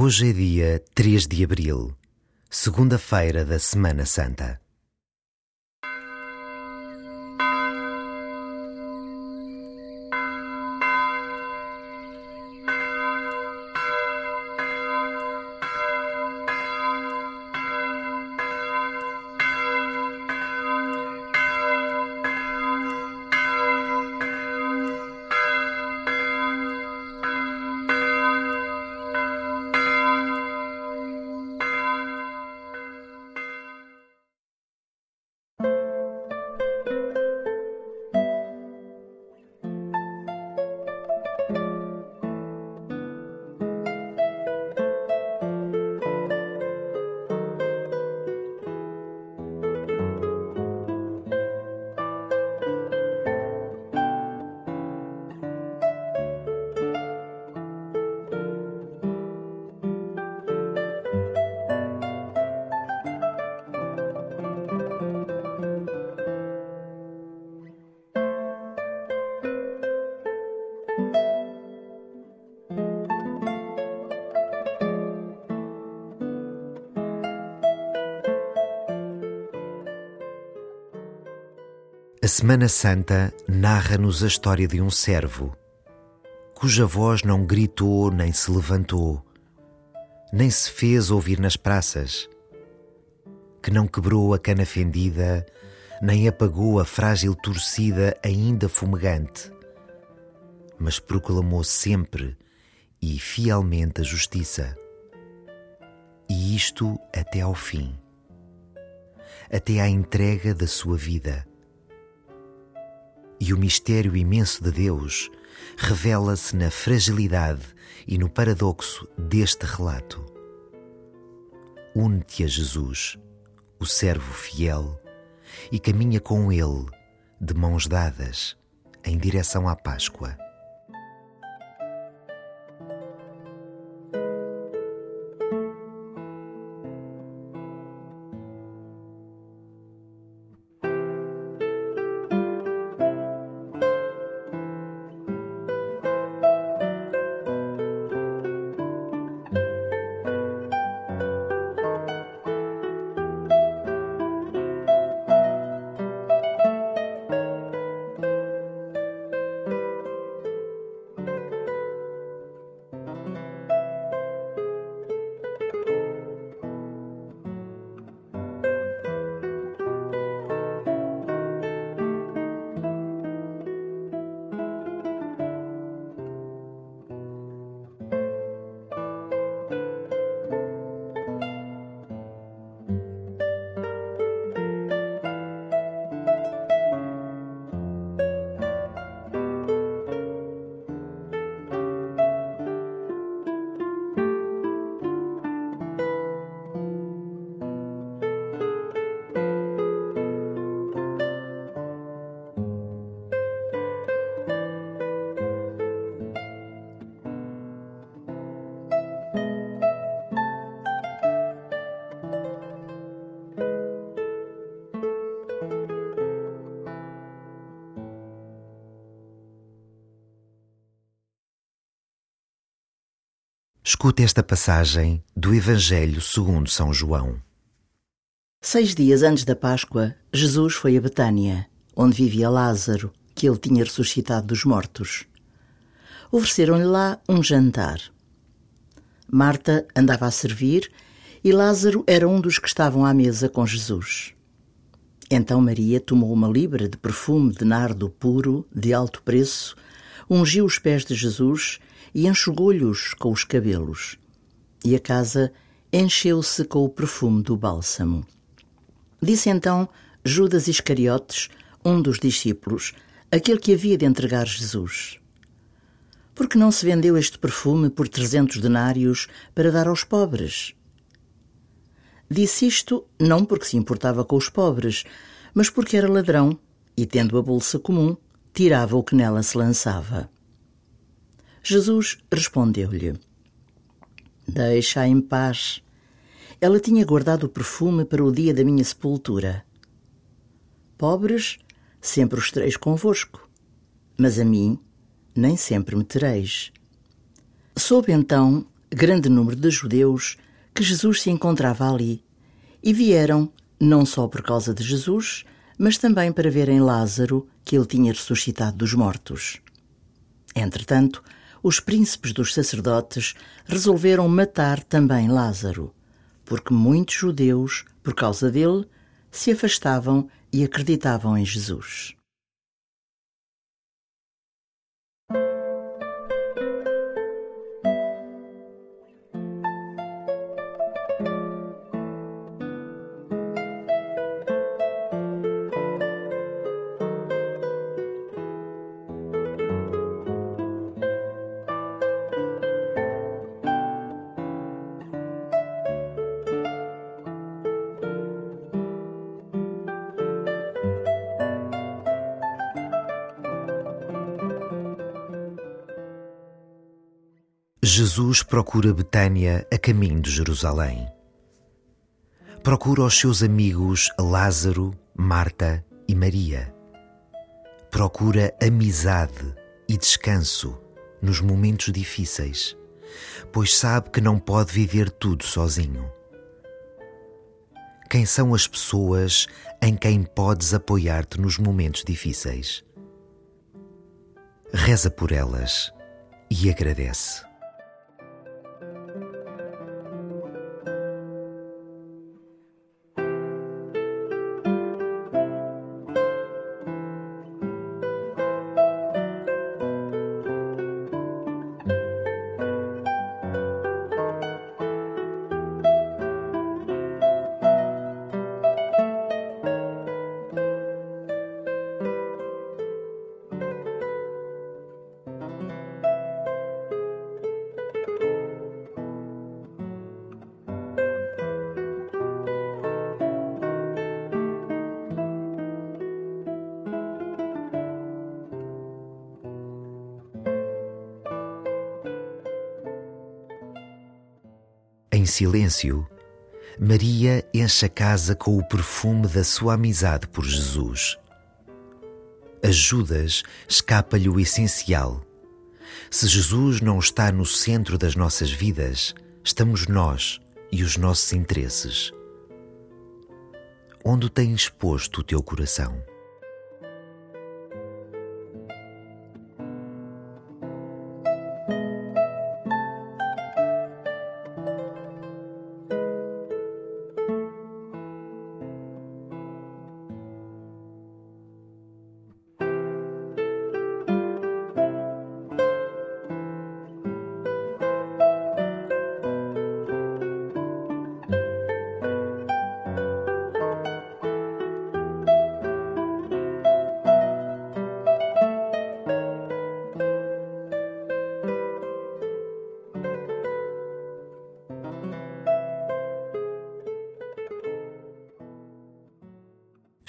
Hoje é dia 3 de abril, segunda-feira da Semana Santa. A Semana Santa narra-nos a história de um servo, cuja voz não gritou nem se levantou, nem se fez ouvir nas praças, que não quebrou a cana fendida, nem apagou a frágil torcida ainda fumegante, mas proclamou sempre e fielmente a justiça. E isto até ao fim, até à entrega da sua vida e o mistério imenso de Deus revela-se na fragilidade e no paradoxo deste relato. Une-te a Jesus, o servo fiel, e caminha com ele, de mãos dadas, em direção à Páscoa. Escute esta passagem do Evangelho segundo São João. Seis dias antes da Páscoa, Jesus foi a Betânia, onde vivia Lázaro, que ele tinha ressuscitado dos mortos. Ofereceram-lhe lá um jantar. Marta andava a servir e Lázaro era um dos que estavam à mesa com Jesus. Então Maria tomou uma libra de perfume de nardo puro, de alto preço, ungiu os pés de Jesus e enxugou-lhes com os cabelos. E a casa encheu-se com o perfume do bálsamo. Disse então Judas Iscariotes, um dos discípulos, aquele que havia de entregar Jesus. Por que não se vendeu este perfume por trezentos denários para dar aos pobres? Disse isto não porque se importava com os pobres, mas porque era ladrão e, tendo a bolsa comum, tirava o que nela se lançava. Jesus respondeu-lhe: Deixa-a em paz. Ela tinha guardado o perfume para o dia da minha sepultura. Pobres, sempre os tereis convosco, mas a mim nem sempre me tereis. Soube então grande número de judeus que Jesus se encontrava ali e vieram não só por causa de Jesus, mas também para verem Lázaro, que ele tinha ressuscitado dos mortos. Entretanto, os príncipes dos sacerdotes resolveram matar também Lázaro, porque muitos judeus, por causa dele, se afastavam e acreditavam em Jesus. Jesus procura Betânia a caminho de Jerusalém. Procura os seus amigos Lázaro, Marta e Maria. Procura amizade e descanso nos momentos difíceis, pois sabe que não pode viver tudo sozinho. Quem são as pessoas em quem podes apoiar-te nos momentos difíceis? Reza por elas e agradece. Silêncio, Maria enche a casa com o perfume da sua amizade por Jesus. A Judas escapa-lhe o essencial. Se Jesus não está no centro das nossas vidas, estamos nós e os nossos interesses. Onde tens posto o teu coração?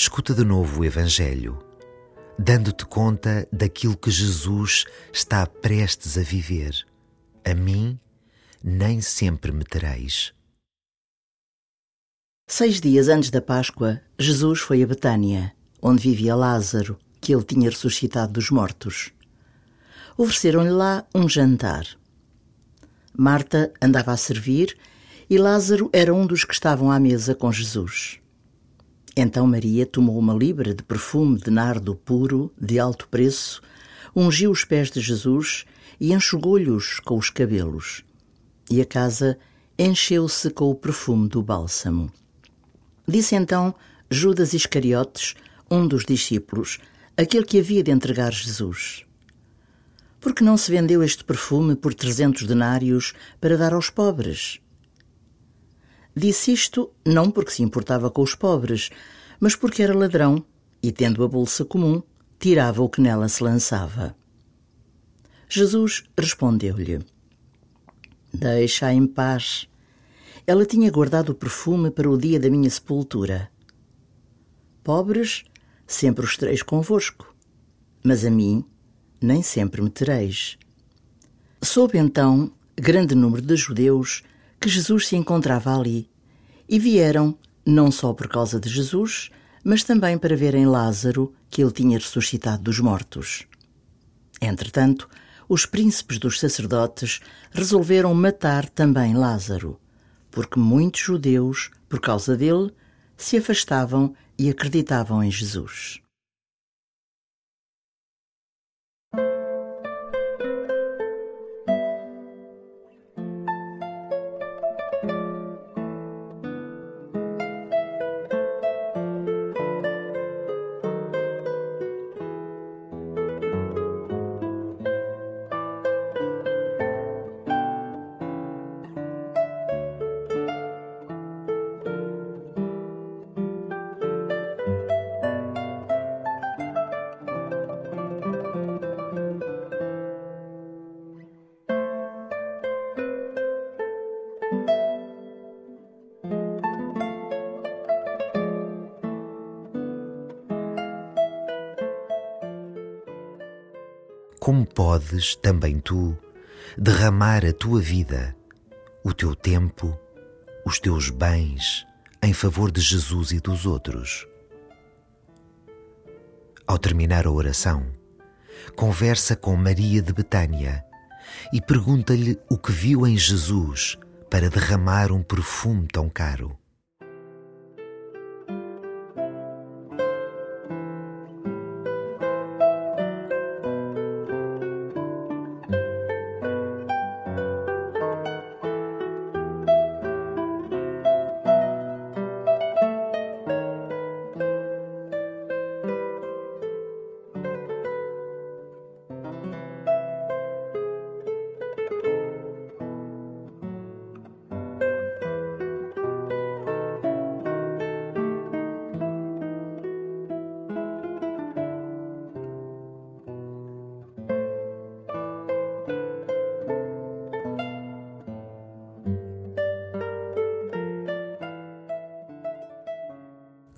Escuta de novo o Evangelho, dando-te conta daquilo que Jesus está prestes a viver. A mim, nem sempre me tereis. Seis dias antes da Páscoa, Jesus foi a Betânia, onde vivia Lázaro, que ele tinha ressuscitado dos mortos. Ofereceram-lhe lá um jantar. Marta andava a servir e Lázaro era um dos que estavam à mesa com Jesus. Então Maria tomou uma libra de perfume de nardo puro, de alto preço, ungiu os pés de Jesus e enxugou-lhes com os cabelos. E a casa encheu-se com o perfume do bálsamo. Disse então Judas Iscariotes, um dos discípulos, aquele que havia de entregar Jesus. Por que não se vendeu este perfume por trezentos denários para dar aos pobres? Disse isto não porque se importava com os pobres, mas porque era ladrão e, tendo a bolsa comum, tirava o que nela se lançava. Jesus respondeu-lhe: Deixa-a em paz. Ela tinha guardado o perfume para o dia da minha sepultura. Pobres, sempre os tereis convosco, mas a mim nem sempre me tereis. Soube então grande número de judeus que Jesus se encontrava ali, e vieram não só por causa de Jesus, mas também para verem Lázaro, que ele tinha ressuscitado dos mortos. Entretanto, os príncipes dos sacerdotes resolveram matar também Lázaro, porque muitos judeus, por causa dele, se afastavam e acreditavam em Jesus. Como podes também tu derramar a tua vida, o teu tempo, os teus bens em favor de Jesus e dos outros. Ao terminar a oração, conversa com Maria de Betânia e pergunta-lhe o que viu em Jesus para derramar um perfume tão caro.